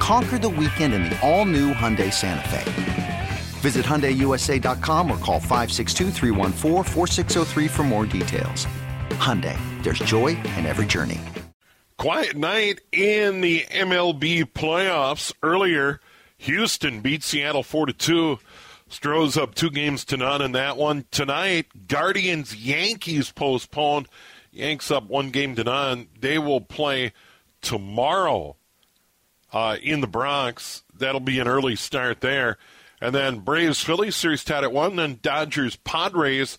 Conquer the weekend in the all new Hyundai Santa Fe. Visit HyundaiUSA.com or call 562 for more details. Hyundai, there's joy in every journey. Quiet night in the MLB playoffs. Earlier, Houston beat Seattle 4 to 2. Stros up two games to none in that one. Tonight, Guardians Yankees postponed. Yanks up one game to none. They will play tomorrow uh, in the Bronx. That'll be an early start there. And then Braves Phillies series tied at one. Then Dodgers Padres.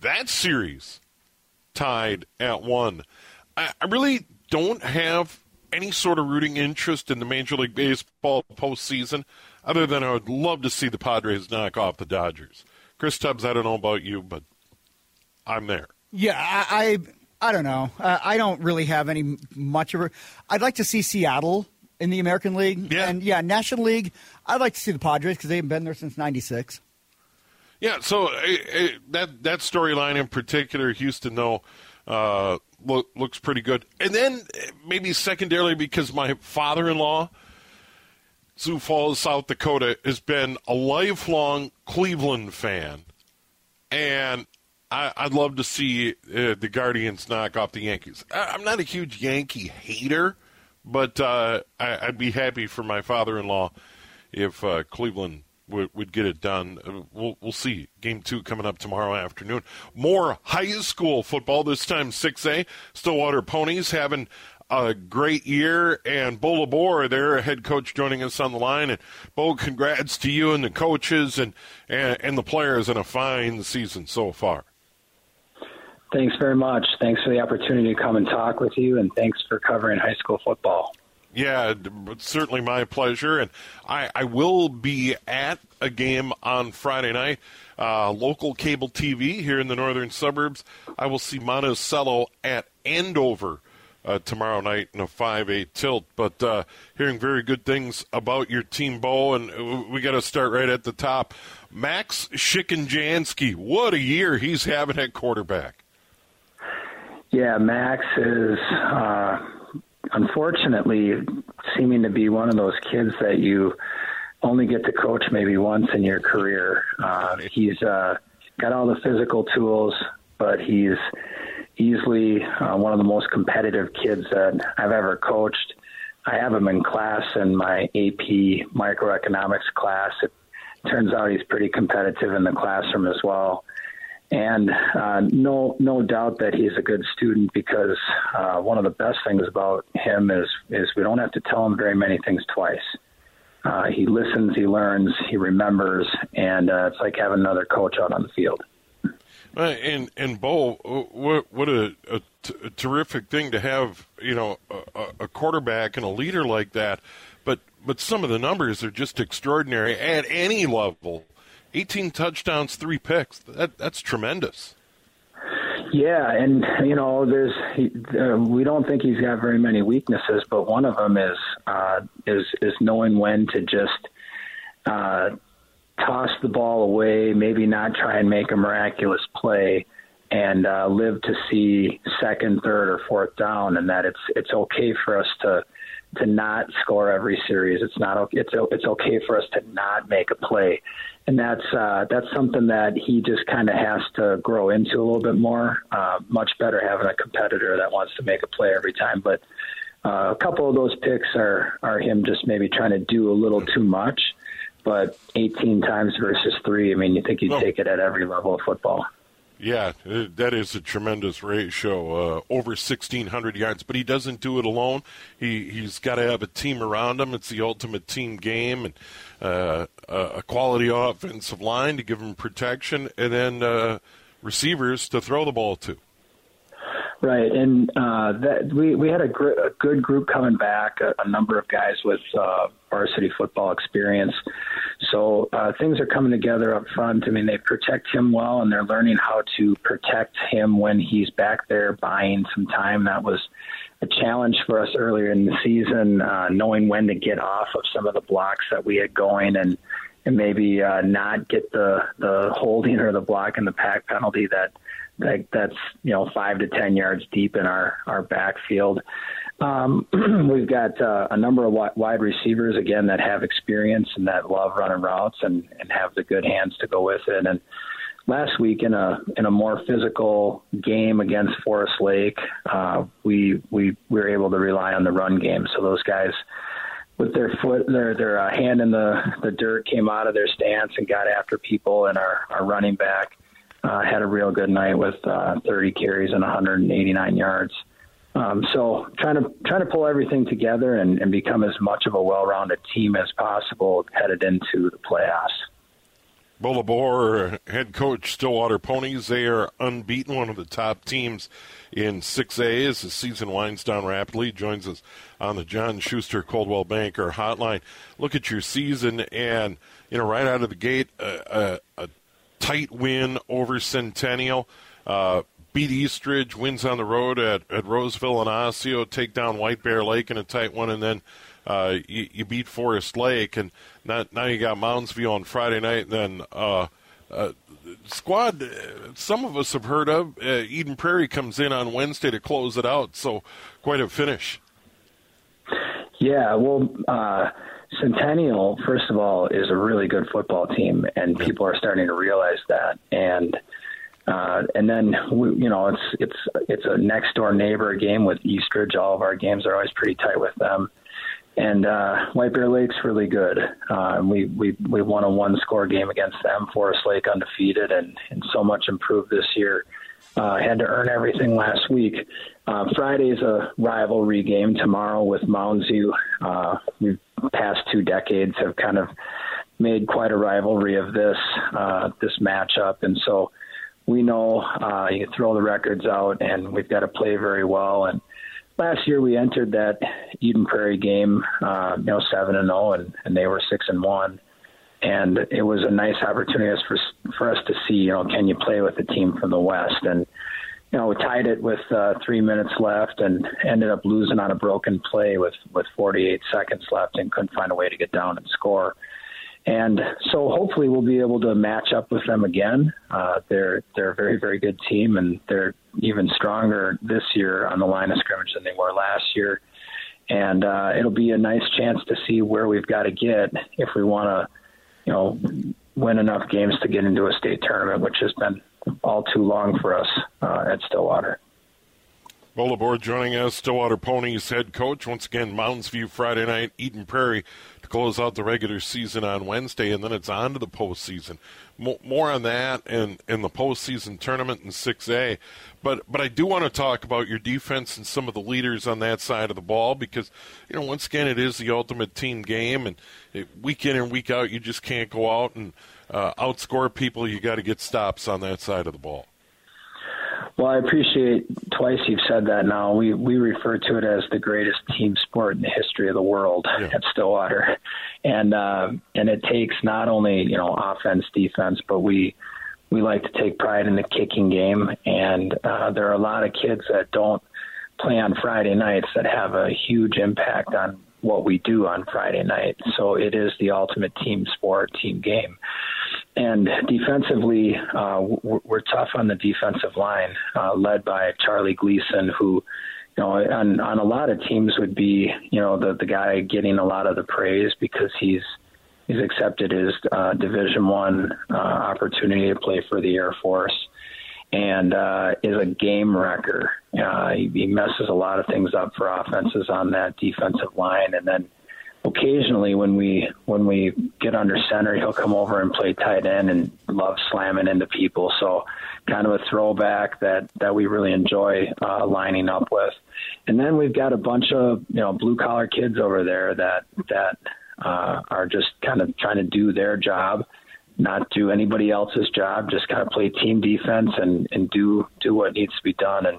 That series tied at one. I, I really don't have any sort of rooting interest in the Major League Baseball postseason, other than I would love to see the Padres knock off the Dodgers. Chris Tubbs, I don't know about you, but I'm there. Yeah, I I, I don't know. Uh, I don't really have any much of a. I'd like to see Seattle in the American League. Yeah. And yeah, National League, I'd like to see the Padres because they haven't been there since 96. Yeah, so uh, uh, that that storyline in particular, Houston though, uh, look, looks pretty good. And then maybe secondarily because my father-in-law, Sioux Falls, South Dakota, has been a lifelong Cleveland fan, and I, would love to see uh, the Guardians knock off the Yankees. I, am not a huge Yankee hater, but uh, I, would be happy for my father-in-law if uh, Cleveland would, would, get it done. We'll, we'll see. Game two coming up tomorrow afternoon. More high school football, this time 6A. Stillwater Ponies having a great year, and Bo LaBore, their head coach, joining us on the line. And Bo, congrats to you and the coaches and, and, and the players in a fine season so far. Thanks very much. Thanks for the opportunity to come and talk with you, and thanks for covering high school football. Yeah, certainly my pleasure. And I, I will be at a game on Friday night, uh, local cable TV here in the northern suburbs. I will see Monticello at Andover. Uh, tomorrow night in a 5-8 tilt. But uh, hearing very good things about your team, Bo, and we got to start right at the top. Max Shikenjanski, what a year he's having at quarterback. Yeah, Max is uh, unfortunately seeming to be one of those kids that you only get to coach maybe once in your career. Uh, he's uh, got all the physical tools, but he's easily uh, one of the most competitive kids that I've ever coached. I have him in class in my AP microeconomics class. It turns out he's pretty competitive in the classroom as well and uh, no no doubt that he's a good student because uh, one of the best things about him is is we don't have to tell him very many things twice. Uh, he listens, he learns, he remembers, and uh, it's like having another coach out on the field. Uh, and and Bo, what what a, a, t- a terrific thing to have, you know, a, a quarterback and a leader like that. But but some of the numbers are just extraordinary at any level 18 touchdowns, three picks. That, that's tremendous. Yeah, and you know, there's uh, we don't think he's got very many weaknesses, but one of them is uh, is is knowing when to just uh, toss the ball away, maybe not try and make a miraculous play, and uh, live to see second, third, or fourth down, and that it's it's okay for us to to not score every series. It's not it's it's okay for us to not make a play and that's uh, that's something that he just kind of has to grow into a little bit more. Uh, much better having a competitor that wants to make a play every time, but uh, a couple of those picks are are him just maybe trying to do a little too much. But 18 times versus three, I mean, you think you'd take it at every level of football. Yeah, uh, that is a tremendous ratio, uh, over 1,600 yards. But he doesn't do it alone. He he's got to have a team around him. It's the ultimate team game, and uh, a quality offensive line to give him protection, and then uh, receivers to throw the ball to. Right, and uh, that we we had a, gr- a good group coming back, a, a number of guys with uh, varsity football experience. So uh, things are coming together up front. I mean, they protect him well, and they're learning how to protect him when he's back there buying some time. That was a challenge for us earlier in the season, uh, knowing when to get off of some of the blocks that we had going and and maybe uh, not get the the holding or the block and the pack penalty that that that's you know five to ten yards deep in our our backfield. Um, we've got uh, a number of wide receivers again that have experience and that love running routes and and have the good hands to go with it. And last week in a in a more physical game against Forest Lake, uh, we we we were able to rely on the run game. So those guys with their foot, their their uh, hand in the the dirt, came out of their stance and got after people. And our our running back uh, had a real good night with uh, 30 carries and 189 yards. Um, so trying to trying to pull everything together and, and become as much of a well-rounded team as possible headed into the playoffs. Bo LaBore, head coach Stillwater Ponies, they are unbeaten, one of the top teams in 6A as the season winds down rapidly. Joins us on the John Schuster Coldwell Banker hotline. Look at your season, and you know right out of the gate, a, a, a tight win over Centennial. Uh, beat Eastridge, wins on the road at, at Roseville and Osseo, take down White Bear Lake in a tight one, and then uh, you, you, beat Forest Lake, and now, now you got Moundsview on Friday night, and then uh, uh, squad. Some of us have heard of uh, Eden Prairie comes in on Wednesday to close it out, so quite a finish. Yeah, well, uh, Centennial, first of all, is a really good football team, and people are starting to realize that, and. Uh, and then we, you know it's it's it's a next door neighbor game with Eastridge. All of our games are always pretty tight with them and uh, White Bear Lake's really good. Uh, we we we won a one score game against them. Forest Lake undefeated and and so much improved this year. Uh, had to earn everything last week. Uh, Friday's a rivalry game tomorrow with Moundsview. Uh, we've past two decades have kind of made quite a rivalry of this uh, this matchup, and so we know uh, you throw the records out, and we've got to play very well. And last year we entered that Eden Prairie game, uh, you know, seven and zero, oh, and and they were six and one, and it was a nice opportunity for for us to see, you know, can you play with the team from the West, and you know, we tied it with uh, three minutes left, and ended up losing on a broken play with with 48 seconds left, and couldn't find a way to get down and score. And so hopefully we'll be able to match up with them again. Uh, they're they're a very very good team, and they're even stronger this year on the line of scrimmage than they were last year. And uh, it'll be a nice chance to see where we've got to get if we want to, you know, win enough games to get into a state tournament, which has been all too long for us uh, at Stillwater. Bo LaBore joining us, Stillwater Ponies head coach. Once again, Mounds View Friday night, Eden Prairie to close out the regular season on Wednesday, and then it's on to the postseason. More on that and in the postseason tournament in 6A. But but I do want to talk about your defense and some of the leaders on that side of the ball because you know once again it is the ultimate team game, and it, week in and week out you just can't go out and uh, outscore people. You got to get stops on that side of the ball. Well, I appreciate twice you've said that now. We we refer to it as the greatest team sport in the history of the world yeah. at Stillwater, and uh, and it takes not only you know offense, defense, but we we like to take pride in the kicking game, and uh, there are a lot of kids that don't play on Friday nights that have a huge impact on what we do on Friday night. So it is the ultimate team sport, team game. And defensively, uh, we're tough on the defensive line, uh, led by Charlie Gleason, who, you know, on, on a lot of teams would be, you know, the the guy getting a lot of the praise because he's he's accepted his uh, Division One uh, opportunity to play for the Air Force, and uh, is a game wrecker. Uh, he, he messes a lot of things up for offenses on that defensive line, and then occasionally when we when we get under center, he'll come over and play tight end and love slamming into people. So kind of a throwback that that we really enjoy uh, lining up with. And then we've got a bunch of you know blue collar kids over there that that uh, are just kind of trying to do their job, not do anybody else's job, just kind of play team defense and and do do what needs to be done and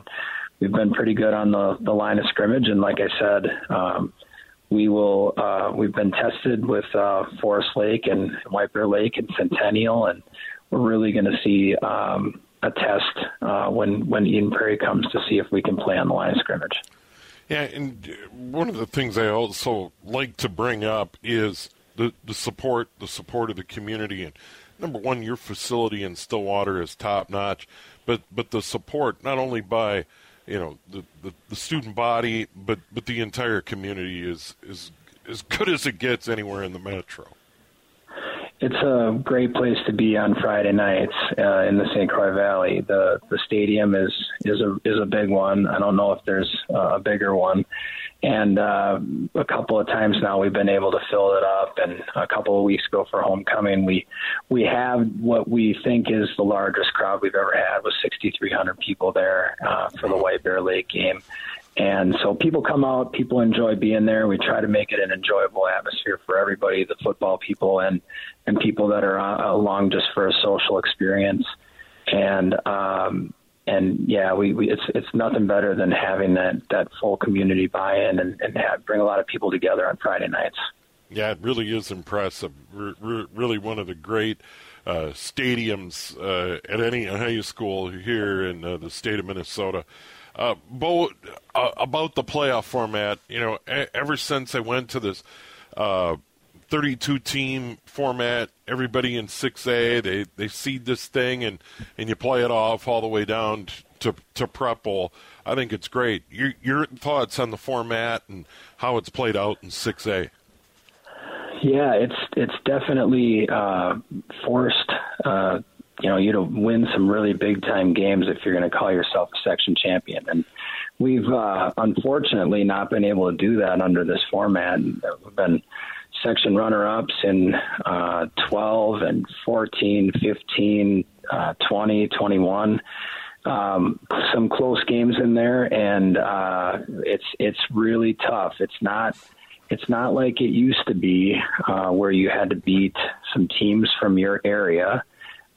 we've been pretty good on the the line of scrimmage, and like I said. Um, we will. Uh, we've been tested with uh, Forest Lake and White Bear Lake and Centennial, and we're really going to see um, a test uh, when when Eden Prairie comes to see if we can play on the line of scrimmage. Yeah, and one of the things I also like to bring up is the the support, the support of the community, and number one, your facility in Stillwater is top notch, but but the support not only by you know the, the, the student body, but but the entire community is is as good as it gets anywhere in the metro. It's a great place to be on Friday nights uh, in the St. Croix Valley. The the stadium is is a is a big one. I don't know if there's a bigger one, and uh, a couple of times now we've been able to fill it up. And a couple of weeks ago for homecoming, we we have what we think is the largest crowd we've ever had with 6,300 people there uh, for the White Bear Lake game. And so people come out, people enjoy being there. We try to make it an enjoyable atmosphere for everybody, the football people and and people that are uh, along just for a social experience. And um, and yeah, we, we it's it's nothing better than having that that full community buy-in and, and have, bring a lot of people together on Friday nights. Yeah, it really is impressive. Really, one of the great uh, stadiums uh, at any high school here in uh, the state of Minnesota. Uh, Bo, uh, about the playoff format, you know, ever since I went to this uh, 32 team format, everybody in 6A, they, they seed this thing and, and you play it off all the way down to, to prep bowl. I think it's great. Your, your thoughts on the format and how it's played out in 6A? Yeah, it's it's definitely uh, forced uh, you know you to win some really big time games if you're going to call yourself a section champion and we've uh, unfortunately not been able to do that under this format we've been section runner ups in uh, 12 and 14 15 uh, 20 21 um, some close games in there and uh, it's it's really tough. It's not it's not like it used to be uh, where you had to beat some teams from your area.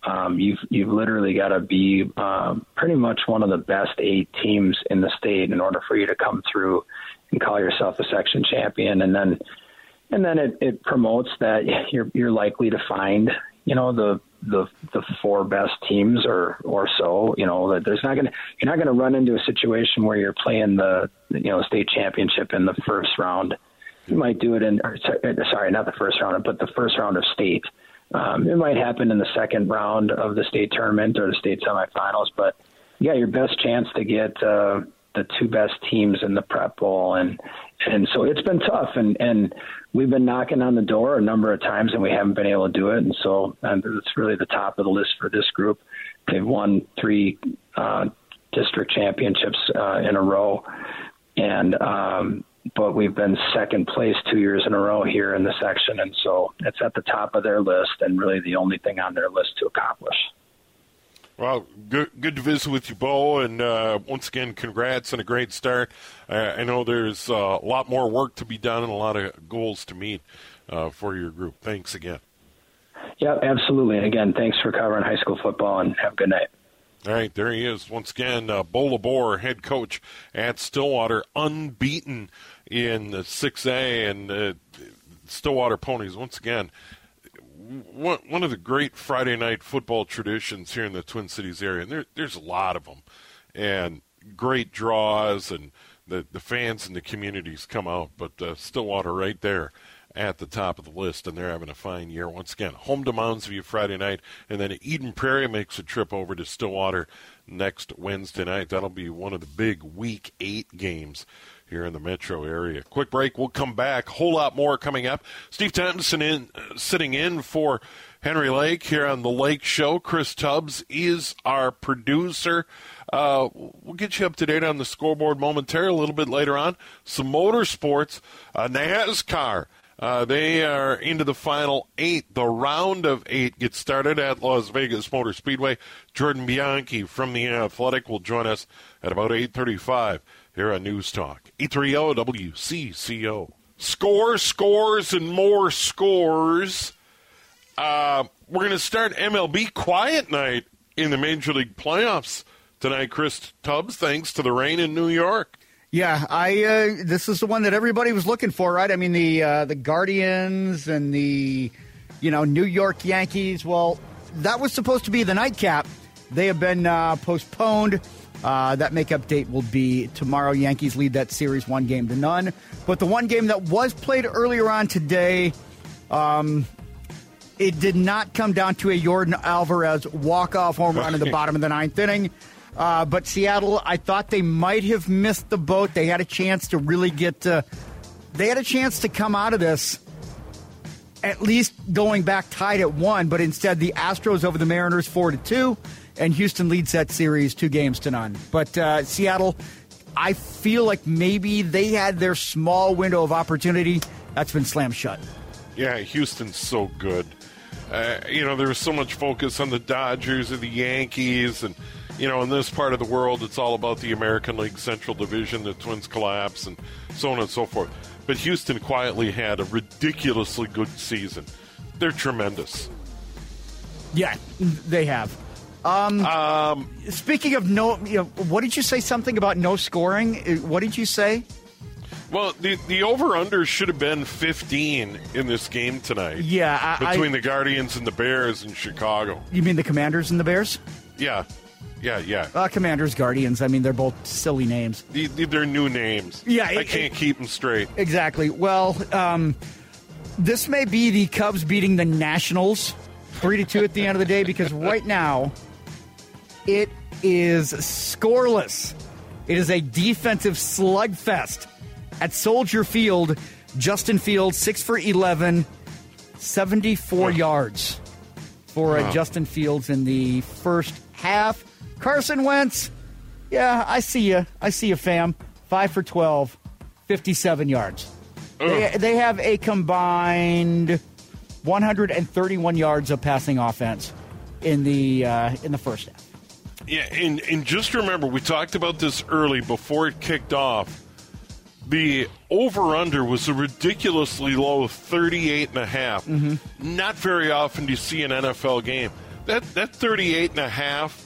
Um, you've you've literally got to be um, pretty much one of the best eight teams in the state in order for you to come through and call yourself a section champion, and then and then it, it promotes that you're you're likely to find you know the the the four best teams or or so you know that there's not going to you're not going to run into a situation where you're playing the you know state championship in the first round. You might do it in or, sorry not the first round but the first round of state. Um, it might happen in the second round of the state tournament or the state semifinals, but yeah, your best chance to get uh, the two best teams in the prep bowl, and and so it's been tough, and and we've been knocking on the door a number of times, and we haven't been able to do it, and so and it's really the top of the list for this group. They've won three uh, district championships uh, in a row, and um, but we've been second place two years in a row here in the section, and so it's at the top of their list, and really the only thing on their list to accomplish. Well, good, good to visit with you, Bo, and uh, once again, congrats on a great start. Uh, I know there's uh, a lot more work to be done and a lot of goals to meet uh, for your group. Thanks again. Yeah, absolutely. And again, thanks for covering high school football, and have a good night. All right, there he is once again. Uh, Bo LaBore, head coach at Stillwater, unbeaten in the 6A and uh, Stillwater Ponies. Once again, one, one of the great Friday night football traditions here in the Twin Cities area. And there, there's a lot of them, and great draws, and the the fans and the communities come out. But uh, Stillwater right there at the top of the list, and they're having a fine year. Once again, home to Mounds View Friday night, and then Eden Prairie makes a trip over to Stillwater next Wednesday night. That'll be one of the big Week 8 games here in the metro area. Quick break. We'll come back. Whole lot more coming up. Steve Thompson in sitting in for Henry Lake here on the Lake Show. Chris Tubbs is our producer. Uh, we'll get you up to date on the scoreboard momentarily a little bit later on. Some motorsports, uh, NASCAR uh, they are into the final eight. The round of eight gets started at Las Vegas Motor Speedway. Jordan Bianchi from the Athletic will join us at about 8:35 here on News Talk. 830 WCCO. Score, scores, and more scores. Uh, we're going to start MLB quiet night in the Major League playoffs tonight, Chris Tubbs, thanks to the rain in New York. Yeah, I. Uh, this is the one that everybody was looking for, right? I mean, the uh, the Guardians and the you know New York Yankees. Well, that was supposed to be the nightcap. They have been uh, postponed. Uh, that makeup date will be tomorrow. Yankees lead that series one game to none. But the one game that was played earlier on today, um, it did not come down to a Yordan Alvarez walk-off home run in the bottom of the ninth inning. Uh, but Seattle, I thought they might have missed the boat. They had a chance to really get. Uh, they had a chance to come out of this at least going back tied at one, but instead the Astros over the Mariners four to two, and Houston leads that series two games to none. But uh, Seattle, I feel like maybe they had their small window of opportunity. That's been slammed shut. Yeah, Houston's so good. Uh, you know, there was so much focus on the Dodgers and the Yankees, and you know, in this part of the world, it's all about the American League Central Division, the Twins collapse, and so on and so forth. But Houston quietly had a ridiculously good season. They're tremendous. Yeah, they have. Um, Um, speaking of no, you know, what did you say? Something about no scoring? Uh, What did you say? well, the the over under should have been 15 in this game tonight. Yeah, I, between I, the Guardians and the Bears in Chicago. you mean the Commanders and the Bears? Yeah, yeah, yeah. Uh, Commanders, Guardians. I mean, they're both silly names. The, the, they're new names. Yeah, I can't keep them straight. Exactly. Well, um, this may be the Cubs beating the Nationals three to two at the end of the day because right now it is scoreless. It is a defensive slugfest at Soldier Field. Justin Fields six for 11, 74 yards for uh, Justin Fields in the first half. Carson Wentz, yeah, I see you. I see you, fam. Five for 12, 57 yards. They, they have a combined 131 yards of passing offense in the uh, in the first half. Yeah, and, and just remember, we talked about this early before it kicked off. The over under was a ridiculously low 38 and a half. Mm-hmm. Not very often do you see an NFL game. That that 38 and a half,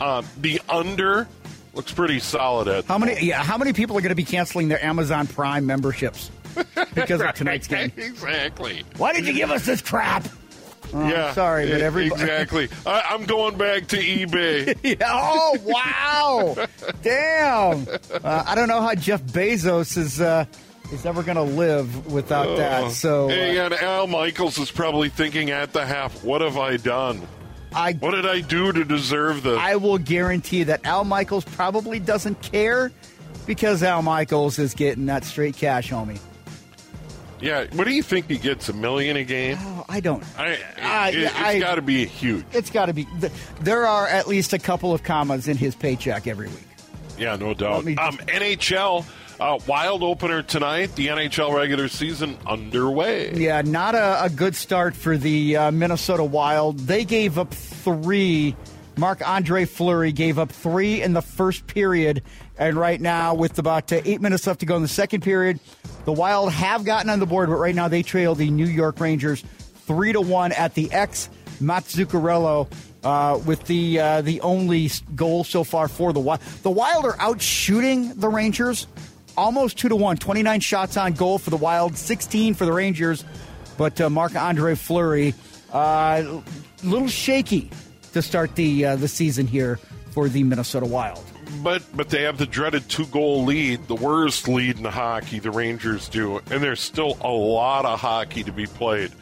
um, the under looks pretty solid at How many? Yeah, how many people are going to be canceling their Amazon Prime memberships because of tonight's game? exactly. Why did you give us this crap? Oh, yeah, sorry, but e- everybody- exactly. I, I'm going back to eBay. Yeah, oh wow! Damn! Uh, I don't know how Jeff Bezos is uh, is ever going to live without that. So uh, hey, and Al Michaels is probably thinking at the half, "What have I done? I What did I do to deserve this?" I will guarantee that Al Michaels probably doesn't care because Al Michaels is getting that straight cash, homie. yeah, what do you think he gets? A million a game? Oh, I don't. I, it, has got to be huge. It's got to be. There are at least a couple of commas in his paycheck every week. Yeah, no doubt. me- Um, NHL uh, wild opener tonight. The NHL regular season underway. Yeah, not a, a good start for the uh, Minnesota Wild. They gave up three. Marc Andre Fleury gave up three in the first period. And right now, with about uh, eight minutes left to go in the second period, the Wild have gotten on the board, but right now they trail the New York Rangers three to one at the X. Matt Zuccarello uh, with the uh, the only goal so far for the Wild. The Wild are out shooting the Rangers almost two to one. 29 shots on goal for the Wild, 16 for the Rangers. But uh, Marc Andre Fleury, a uh, little shaky to start the uh, the season here for the Minnesota Wild. But but they have the dreaded two goal lead, the worst lead in hockey. The Rangers do, and there's still a lot of hockey to be played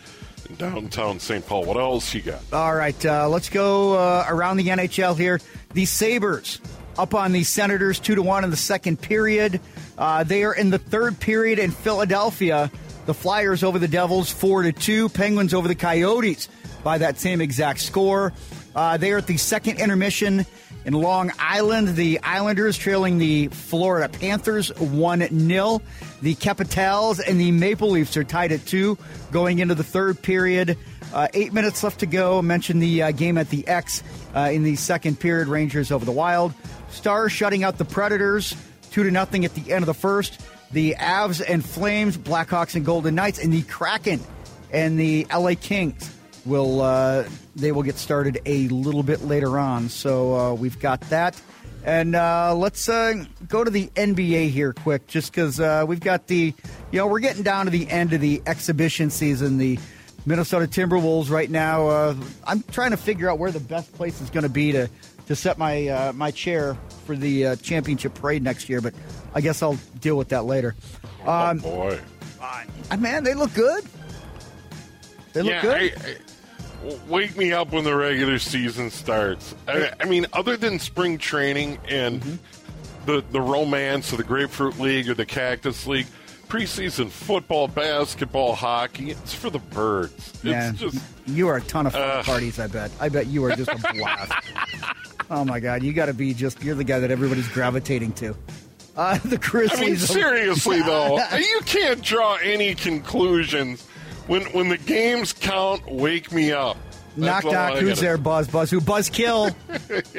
in downtown St. Paul. What else you got? All right, uh, let's go uh, around the NHL here. The Sabres up on the Senators two to one in the second period. Uh, they are in the third period in Philadelphia. The Flyers over the Devils four to two. Penguins over the Coyotes by that same exact score. Uh, they are at the second intermission in Long Island. The Islanders trailing the Florida Panthers 1 0. The Capitals and the Maple Leafs are tied at 2 going into the third period. Uh, eight minutes left to go. Mentioned the uh, game at the X uh, in the second period. Rangers over the Wild. Stars shutting out the Predators 2 to nothing at the end of the first. The Avs and Flames, Blackhawks and Golden Knights, and the Kraken and the LA Kings will uh, they will get started a little bit later on. So uh, we've got that. And uh, let's uh, go to the NBA here quick, just because uh, we've got the, you know, we're getting down to the end of the exhibition season. The Minnesota Timberwolves right now. Uh, I'm trying to figure out where the best place is going to be to to set my uh, my chair for the uh, championship parade next year, but I guess I'll deal with that later. Um, oh boy, man, they look good. They look yeah, good. I, I, wake me up when the regular season starts. I, I mean, other than spring training and mm-hmm. the the romance of the Grapefruit League or the Cactus League, preseason football, basketball, hockey, it's for the birds. Yeah, just you are a ton of fun uh, parties. I bet. I bet you are just a blast. oh my god, you got to be just. You're the guy that everybody's gravitating to. Uh, the Grizzlies. I mean, seriously though, you can't draw any conclusions when when the games count, wake me up. Knock knock. Who's there? Buzz Buzz. Who? Buzz Kill.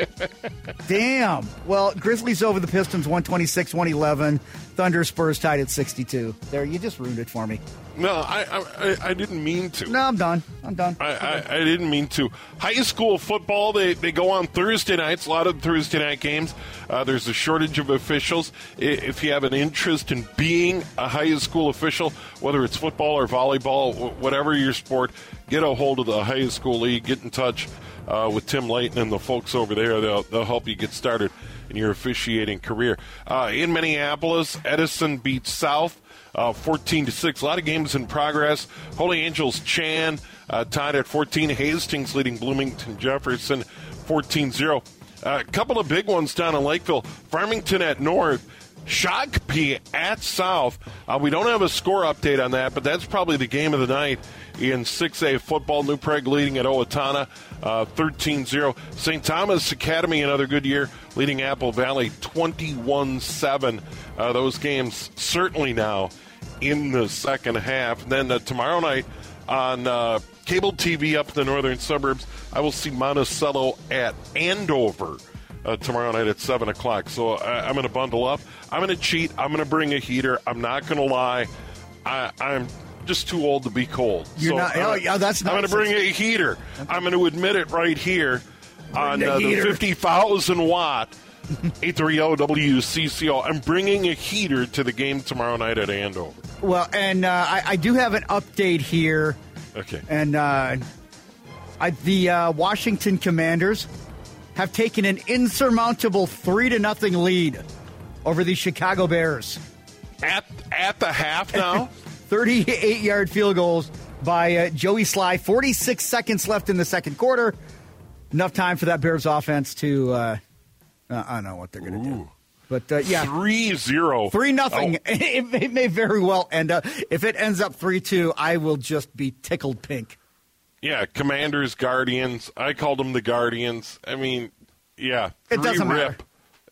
Damn. Well, Grizzlies over the Pistons, one twenty six, one eleven. Thunder Spurs tied at sixty two. There, you just ruined it for me. No, I, I, I didn't mean to. No, I'm done. I'm done. I, I, I, didn't mean to. High school football, they, they go on Thursday nights, a lot of Thursday night games. Uh, there's a shortage of officials. If you have an interest in being a high school official, whether it's football or volleyball, whatever your sport, get a hold of the high school league. Get in touch uh, with Tim Layton and the folks over there. They'll, they'll help you get started in your officiating career. Uh, in Minneapolis, Edison beats South uh, 14 to 6. A lot of games in progress. Holy Angels Chan uh, tied at 14. Hastings leading Bloomington Jefferson 14 0. Uh, a couple of big ones down in Lakeville. Farmington at North. Shakopee at South. Uh, we don't have a score update on that, but that's probably the game of the night in 6A football. New Prague leading at Owatonna uh, 13 0. St. Thomas Academy, another good year, leading Apple Valley 21 7. Uh, those games certainly now in the second half. And then uh, tomorrow night on uh, cable TV up in the northern suburbs, I will see Monticello at Andover. Uh, tomorrow night at 7 o'clock. So I, am going to bundle up. I'm going to cheat. I'm going to bring a heater. I'm not going to lie. I, am just too old to be cold. You're so not. Oh, yeah, that's. I'm going to bring a heater. I'm going to admit it right here on the, uh, the 50,000 watt 830 WCCO. I'm bringing a heater to the game tomorrow night at Andover. Well, and uh, I, I, do have an update here. Okay. And uh, I, the uh, Washington Commanders have taken an insurmountable three to nothing lead over the Chicago Bears. At at the half now. 38 yard field goals by uh, Joey Slye. 46 seconds left in the second quarter. Enough time for that Bears offense to. Uh, I don't know what they're going to do. But uh, yeah, three zero, three nothing. Oh. It, it, may very well end up. If it ends up three two, I will just be tickled pink. Yeah, Commanders, Guardians. I called them the Guardians. I mean, yeah, it doesn't rip.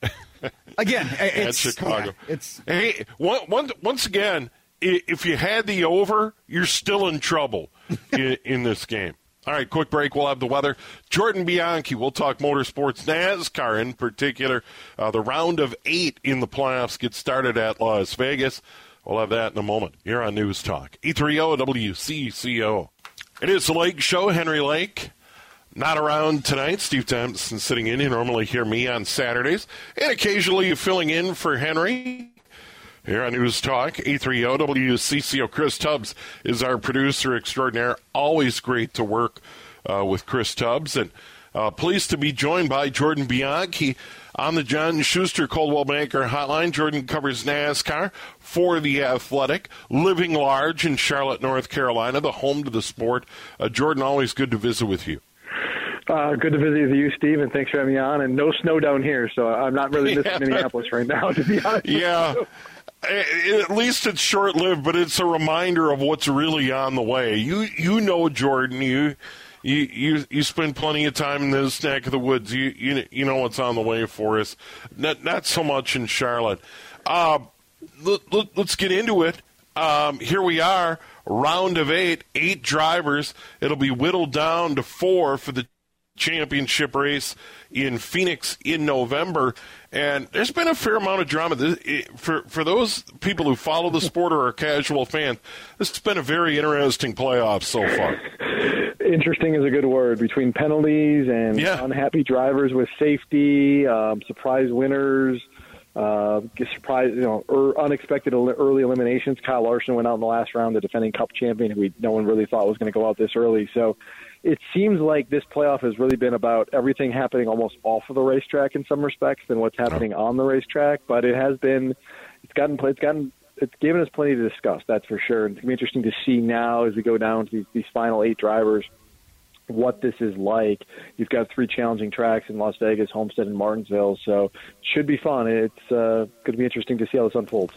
matter. again, it's Chicago. Yeah, it's hey, one, once again, if you had the over, you're still in trouble in, in this game. All right, quick break. We'll have the weather. Jordan Bianchi. We'll talk motorsports, NASCAR in particular. Uh, the round of eight in the playoffs gets started at Las Vegas. We'll have that in a moment here on News Talk. 830 WCCO. It is the Lake Show. Henry Lake. Not around tonight. Steve Thompson sitting in. You normally hear me on Saturdays. And occasionally filling in for Henry. Here on News Talk, 830 WCCO. Chris Tubbs is our producer extraordinaire. Always great to work uh, with Chris Tubbs. And uh, pleased to be joined by Jordan Bianchi on the John Schuster Coldwell Banker Hotline. Jordan covers NASCAR for The Athletic, living large in Charlotte, North Carolina, the home to the sport. Uh, Jordan, always good to visit with you. Uh, good to visit with you, Steve, and thanks for having me on. And no snow down here, so I'm not really missing yeah. Minneapolis right now, to be honest. Yeah. at least it's short lived, but it's a reminder of what's really on the way. You you know Jordan, you you you, you spend plenty of time in this neck of the woods. You you you know what's on the way for us. Not not so much in Charlotte. Uh, let, let, get into it. Um, here we are, round of eight, eight drivers. It'll be whittled down to four for the championship race in Phoenix in November. And there's been a fair amount of drama. For, for those people who follow the sport or are casual fans, this has been a very interesting playoff so far. Interesting is a good word. Between penalties and Yeah. unhappy drivers with safety, um, surprise winners, uh, surprise, you know, er, unexpected early eliminations. Kyle Larson went out in the last round, the defending Cup champion, who we, no one really thought was going to go out this early. So it seems like this playoff has really been about everything happening almost off of the racetrack in some respects than what's happening on the racetrack. But it has been, it's gotten, it's gotten. It's given us plenty to discuss, that's for sure. And it's to be interesting to see now as we go down to these, these final eight drivers what this is like. You've got three challenging tracks in Las Vegas, Homestead, and Martinsville, so should be fun. It's uh, going to be interesting to see how this unfolds.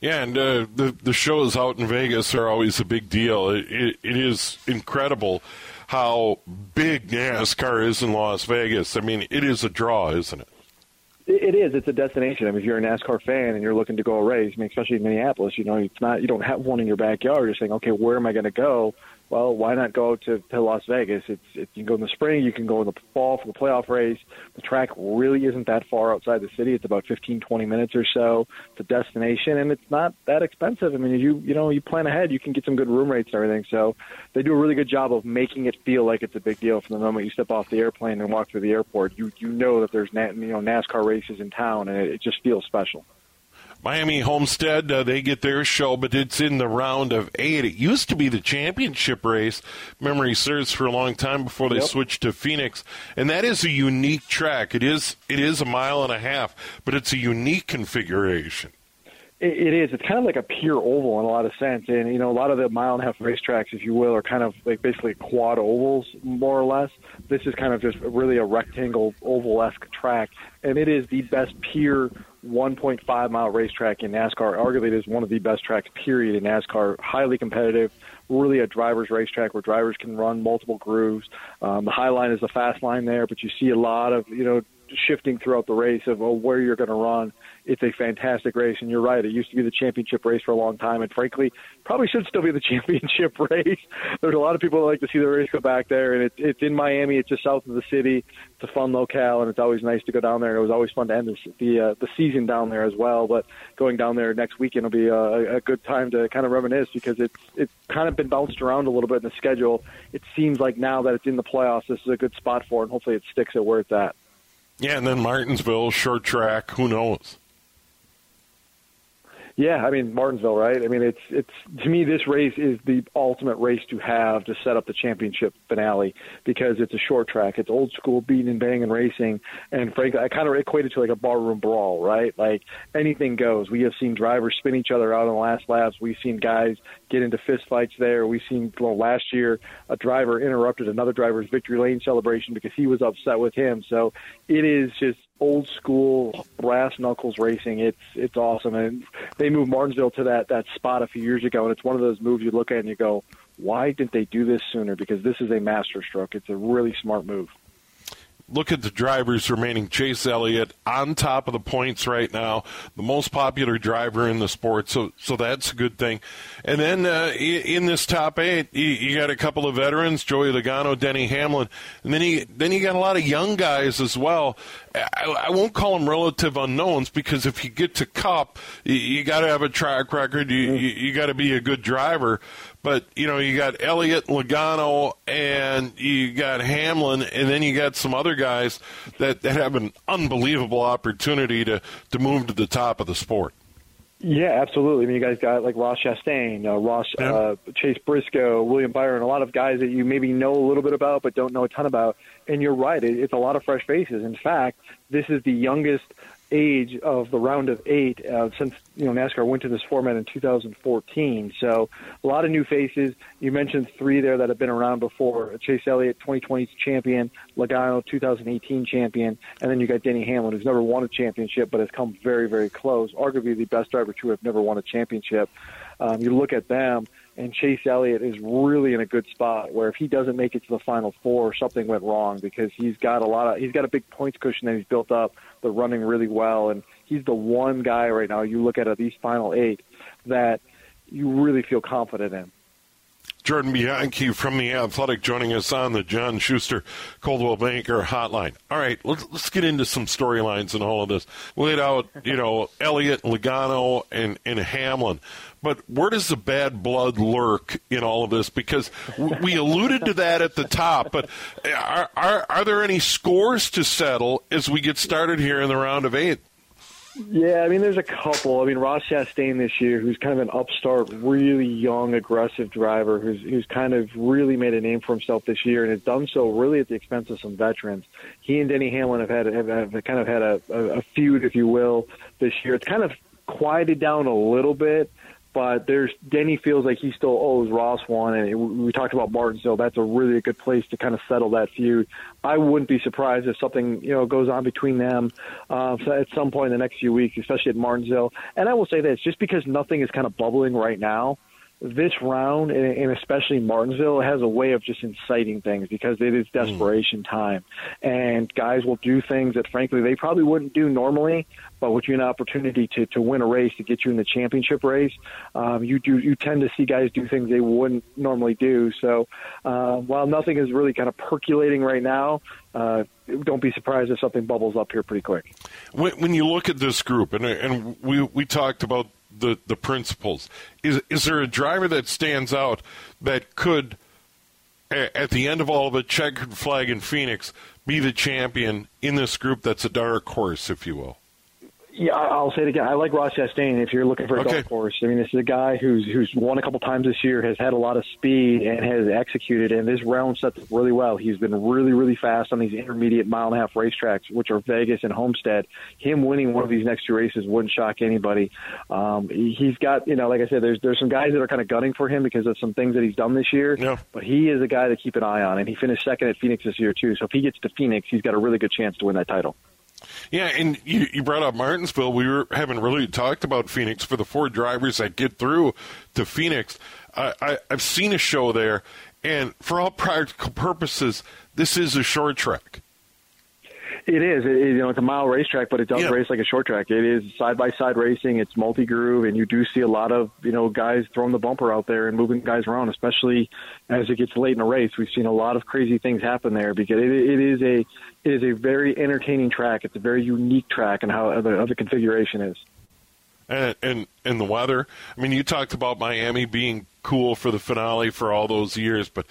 Yeah, and uh, the the shows out in Vegas are always a big deal. It, it, it is incredible how big NASCAR is in Las Vegas. I mean, it is a draw, isn't it? It is. It's a destination. I mean, if you're a NASCAR fan and you're looking to go a race, I mean, especially in Minneapolis, you know, it's not you don't have one in your backyard. You're saying, okay, where am I going to go? Well, why not go to, to Las Vegas? It's it, you can go in the spring, you can go in the fall for the playoff race. The track really isn't that far outside the city. It's about 15, 20 minutes or so. A destination, and it's not that expensive. I mean, you you know, you plan ahead, you can get some good room rates and everything. So they do a really good job of making it feel like it's a big deal from the moment you step off the airplane and walk through the airport. You you know that there's na- you know NASCAR races in town, and it, it just feels special. Miami Homestead, uh, they get their show, but it's in the round of eight. It used to be the championship race. Memory serves for a long time before they Yep. switched to Phoenix, and that is a unique track. It is it is a mile and a half, but it's a unique configuration. It, is. It's kind of like a pure oval in a lot of sense, and you know, a lot of the mile and a half racetracks, if you will, are kind of like basically quad ovals, more or less. This is kind of just really a rectangle oval esque track, and it is the best pure 1.5 mile racetrack in NASCAR. Arguably, it is one of the best tracks, period, in NASCAR. Highly competitive, really a driver's racetrack where drivers can run multiple grooves. Um, the high line is the fast line there, but you see a lot of you know shifting throughout the race of oh, where you're going to run. It's a fantastic race, and you're right. It used to be the championship race for a long time, and frankly, probably should still be the championship race. There's a lot of people that like to see the race go back there, and it's it's in Miami. It's just south of the city. It's a fun locale, and it's always nice to go down there. And it was always fun to end the the, uh, the season down there as well. But going down there next weekend will be a, a good time to kind of reminisce because it's it's kind of been bounced around a little bit in the schedule. It seems like now that it's in the playoffs, this is a good spot for it, and hopefully it sticks at where it's at. Yeah, and then Martinsville, short track, who knows? Yeah, I mean Martinsville, right? I mean, it's it's to me this race is the ultimate race to have to set up the championship finale because it's a short track, it's old school beating and banging racing, and frankly, I kind of equate it to like a barroom brawl, right? Like anything goes. We have seen drivers spin each other out on the last laps. We've seen guys get into fist fights there. We've seen well, last year a driver interrupted another driver's victory lane celebration because he was upset with him. So it is just old school brass knuckles racing. It's it's awesome, and they moved Martinsville to that that spot a few years ago, and it's one of those moves you look at and you go, why didn't they do this sooner? Because this is a masterstroke. It's a really smart move. look at the drivers remaining. Chase Elliott on top of the points right now, the most popular driver in the sport. So, so that's a good thing. And then uh, in this top eight, you, got a couple of veterans: Joey Logano, Denny Hamlin, and then you then you got a lot of young guys as well. I, I won't call them relative unknowns because if you get to Cup, you, you got to have a track record. You, mm. you, you got to be a good driver. But you know, you got Elliott, Logano, and you got Hamlin, and then you got some other guys that, that have an unbelievable opportunity to, to move to the top of the sport. Yeah, absolutely. I mean, you guys got like Ross Chastain, uh, Ross Yeah. uh, Chase Briscoe, William Byron, a lot of guys that you maybe know a little bit about but don't know a ton about. And you're right; it, it's a lot of fresh faces. In fact, this is the youngest age of the round of eight uh, since you know NASCAR went to this format in 2014. So a lot of new faces. You mentioned three there that have been around before: Chase Elliott, 2020 champion, Logano, 2018 champion, and then you got Denny Hamlin, who's never won a championship but has come very, very close. Arguably the best driver to have never won a championship. Um, you look at them, and Chase Elliott is really in a good spot. Where if he doesn't make it to the final four, something went wrong because he's got a lot of he's got a big points cushion that he's built up. They're running really well, and he's the one guy right now. You look at it, these final eight that you really feel confident in. Jordan Bianchi from The Athletic joining us on the John Schuster Coldwell Banker hotline. All right, let's, let's get into some storylines and all of this. We laid out, you know, Elliott, Logano, and, and Hamlin. But where does the bad blood lurk in all of this? Because we alluded to that at the top, but are, are, are there any scores to settle as we get started here in the round of eight? Yeah, I mean, there's a couple. I mean, Ross Chastain this year, who's kind of an upstart, really young, aggressive driver, who's who's kind of really made a name for himself this year, and has done so really at the expense of some veterans. He and Denny Hamlin have had have, have kind of had a, a, a feud, if you will, this year. It's kind of quieted down a little bit but there's Denny feels like he still owes Ross one, and we talked about Martinsville. That's a really a good place to kind of settle that feud. I wouldn't be surprised if something you know goes on between them uh, at some point in the next few weeks, especially at Martinsville. And I will say this: just because nothing is kind of bubbling right now, this round, and especially Martinsville, has a way of just inciting things because it is desperation time, and guys will do things that frankly they probably wouldn't do normally, but with you an opportunity to to win a race to get you in the championship race, um, you do you tend to see guys do things they wouldn't normally do. So uh, while nothing is really kind of percolating right now, uh, don't be surprised if something bubbles up here pretty quick. When, when you look at this group, and and we we talked about the the principles. Is is there a driver that stands out that could, at the end of all of it, checkered flag in Phoenix, be the champion in this group? That's a dark horse, if you will. Yeah, I'll say it again. I like Ross Chastain. If you're looking for a okay. golf course, I mean, this is a guy who's who's won a couple times this year, has had a lot of speed, and has executed. And this round sets up really well. He's been really, really fast on these intermediate mile and a half racetracks, which are Vegas and Homestead. Him winning one of these next two races wouldn't shock anybody. Um, he's got, you know, like I said, there's there's some guys that are kind of gunning for him because of some things that he's done this year. Yeah. But he is a guy to keep an eye on, and he finished second at Phoenix this year too. So if he gets to Phoenix, he's got a really good chance to win that title. Yeah, and you, you brought up Martinsville. We were, haven't really talked about Phoenix for the four drivers that get through to Phoenix. I, I, I've seen a show there, and for all practical purposes, this is a short track. It is. It, you know, it's a mile racetrack, but it does yeah. race like a short track. It is side by side racing. It's multi groove, and you do see a lot of you know guys throwing the bumper out there and moving guys around, especially as it gets late in a race. We've seen a lot of crazy things happen there because it, it is a it is a very entertaining track. It's a very unique track, and how the, how the configuration is. And, and and the weather. I mean, you talked about Miami being cool for the finale for all those years, but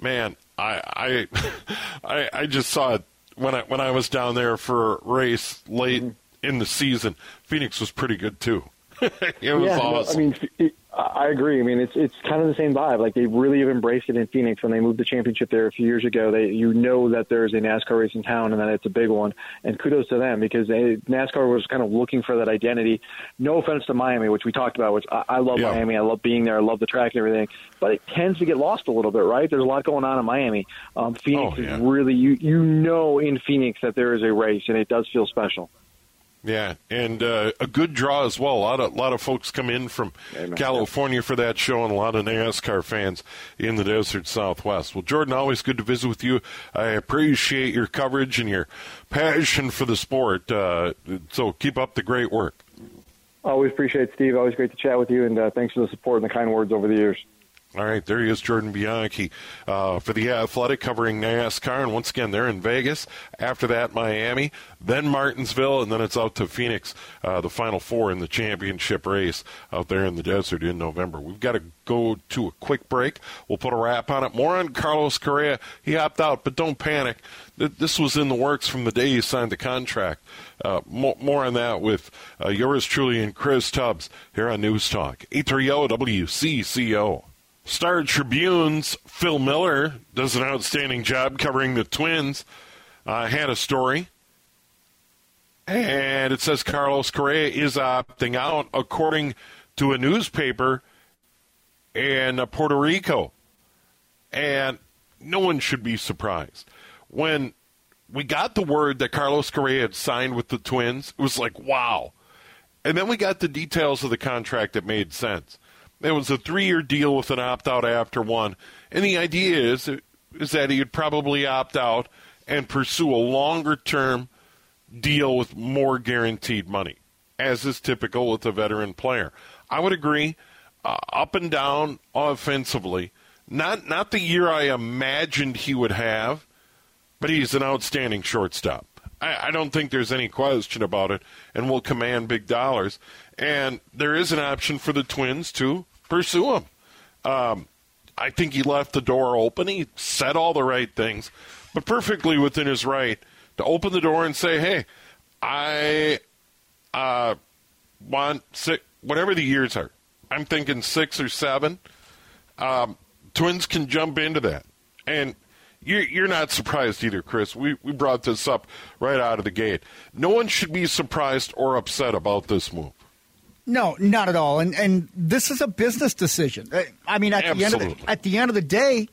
man, I I I, I just saw it when I when I was down there for a race late mm-hmm. in the season, Phoenix was pretty good too. it was yeah, awesome. I mean, it, I agree. I mean, it's it's kind of the same vibe. Like they really have embraced it in Phoenix when they moved the championship there a few years ago. They you know that there's a NASCAR race in town and that it's a big one. And kudos to them because they, NASCAR was kind of looking for that identity. No offense to Miami, which we talked about, which I, I love yeah. Miami. I love being there. I love the track and everything. But it tends to get lost a little bit, right? There's a lot going on in Miami. Um, Phoenix oh, yeah. is really you you know in Phoenix that there is a race and it does feel special. Yeah, and uh, a good draw as well. A lot of lot of folks come in from Amen. California for that show, and a lot of NASCAR fans in the desert Southwest. Well, Jordan, always good to visit with you. I appreciate your coverage and your passion for the sport. Uh, so keep up the great work. Always appreciate it, Steve. Always great to chat with you, and uh, thanks for the support and the kind words over the years. All right, there he is, Jordan Bianchi uh, for the Athletic covering NASCAR. And once again, they're in Vegas. After that, Miami, then Martinsville, and then it's out to Phoenix, uh, the final four in the championship race out there in the desert in November. We've got to go to a quick break. We'll put a wrap on it. More on Carlos Correa. He opted out, but don't panic. This was in the works from the day he signed the contract. Uh, more, more, on that with uh, yours truly and Chris Tubbs here on News Talk. 830 WCCO. Star Tribune's Phil Miller does an outstanding job covering the Twins. Uh, had a story, and it says Carlos Correa is opting out, according to a newspaper in Puerto Rico. And no one should be surprised. When we got the word that Carlos Correa had signed with the Twins, it was like, wow. And then we got the details of the contract that made sense. It was a three-year deal with an opt-out after one, and the idea is is that he would probably opt out and pursue a longer-term deal with more guaranteed money, as is typical with a veteran player. I would agree. Uh, up and down offensively, Not not the year I imagined he would have, but he's an outstanding shortstop. I, I don't think there's any question about it, and will command big dollars. And there is an option for the Twins to pursue him. Um, I think he left the door open. He said all the right things, but perfectly within his right to open the door and say, "Hey, I uh, want six, whatever the years are. I'm thinking six or seven. Um, twins can jump into that, and you're, you're not surprised either, Chris. We we brought this up right out of the gate. No one should be surprised or upset about this move. No, not at all. And and this is a business decision. Uh, I mean, at the end of the, at the end of the day,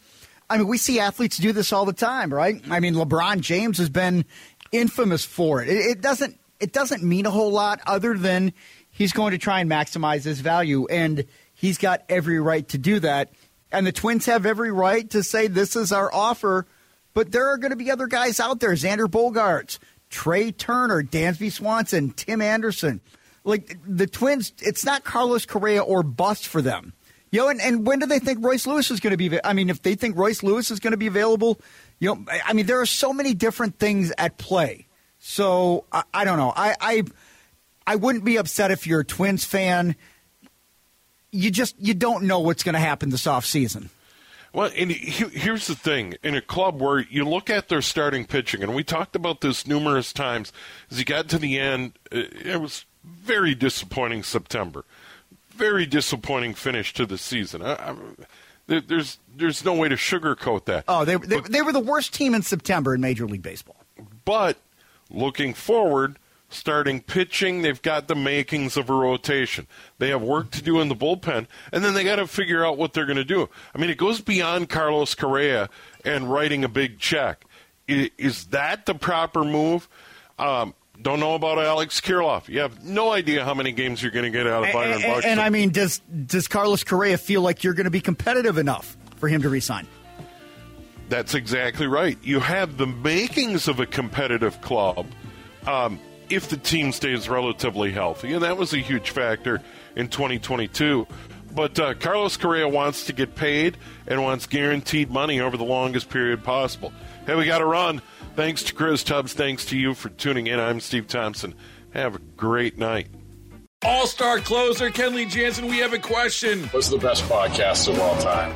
I mean, we see athletes do this all the time, right? I mean, LeBron James has been infamous for it. It, it doesn't it doesn't mean a whole lot other than he's going to try and maximize his value, and he's got every right to do that. And the Twins have every right to say this is our offer. But there are going to be other guys out there: Xander Bogaerts, Trea Turner, Dansby Swanson, Tim Anderson like the Twins, it's not Carlos Correa or bust for them. You know, and, and when do they think Royce Lewis is going to be? I mean, if they think Royce Lewis is going to be available, you know, I mean, there are so many different things at play. So I, I don't know. I, I I wouldn't be upset if you're a Twins fan. You just you don't know what's going to happen this off season. Well, and here's the thing: in a club where you look at their starting pitching, and we talked about this numerous times, as you got to the end, it was very disappointing September. Very disappointing finish to the season. I, I, there's there's no way to sugarcoat that. Oh, they, they, but, they were the worst team in September in Major League Baseball. But looking forward, starting pitching, they've got the makings of a rotation. They have work to do in the bullpen, and then they got to figure out what they're going to do. I mean, it goes beyond Carlos Correa and writing a big check. Is that the proper move? Um, don't know about Alex Kirilloff. You have no idea how many games you're going to get out of Byron and, Buxton. And I mean, does does Carlos Correa feel like you're going to be competitive enough for him to resign? That's exactly right. You have the makings of a competitive club um, if the team stays relatively healthy, and that was a huge factor in 2022. But uh, Carlos Correa wants to get paid and wants guaranteed money over the longest period possible. Hey, we got to run. Thanks to Chris Tubbs. Thanks to you for tuning in. I'm Steve Thompson. Have a great night. All star closer, Kenley Jansen, we have a question. What's the best podcast of all time?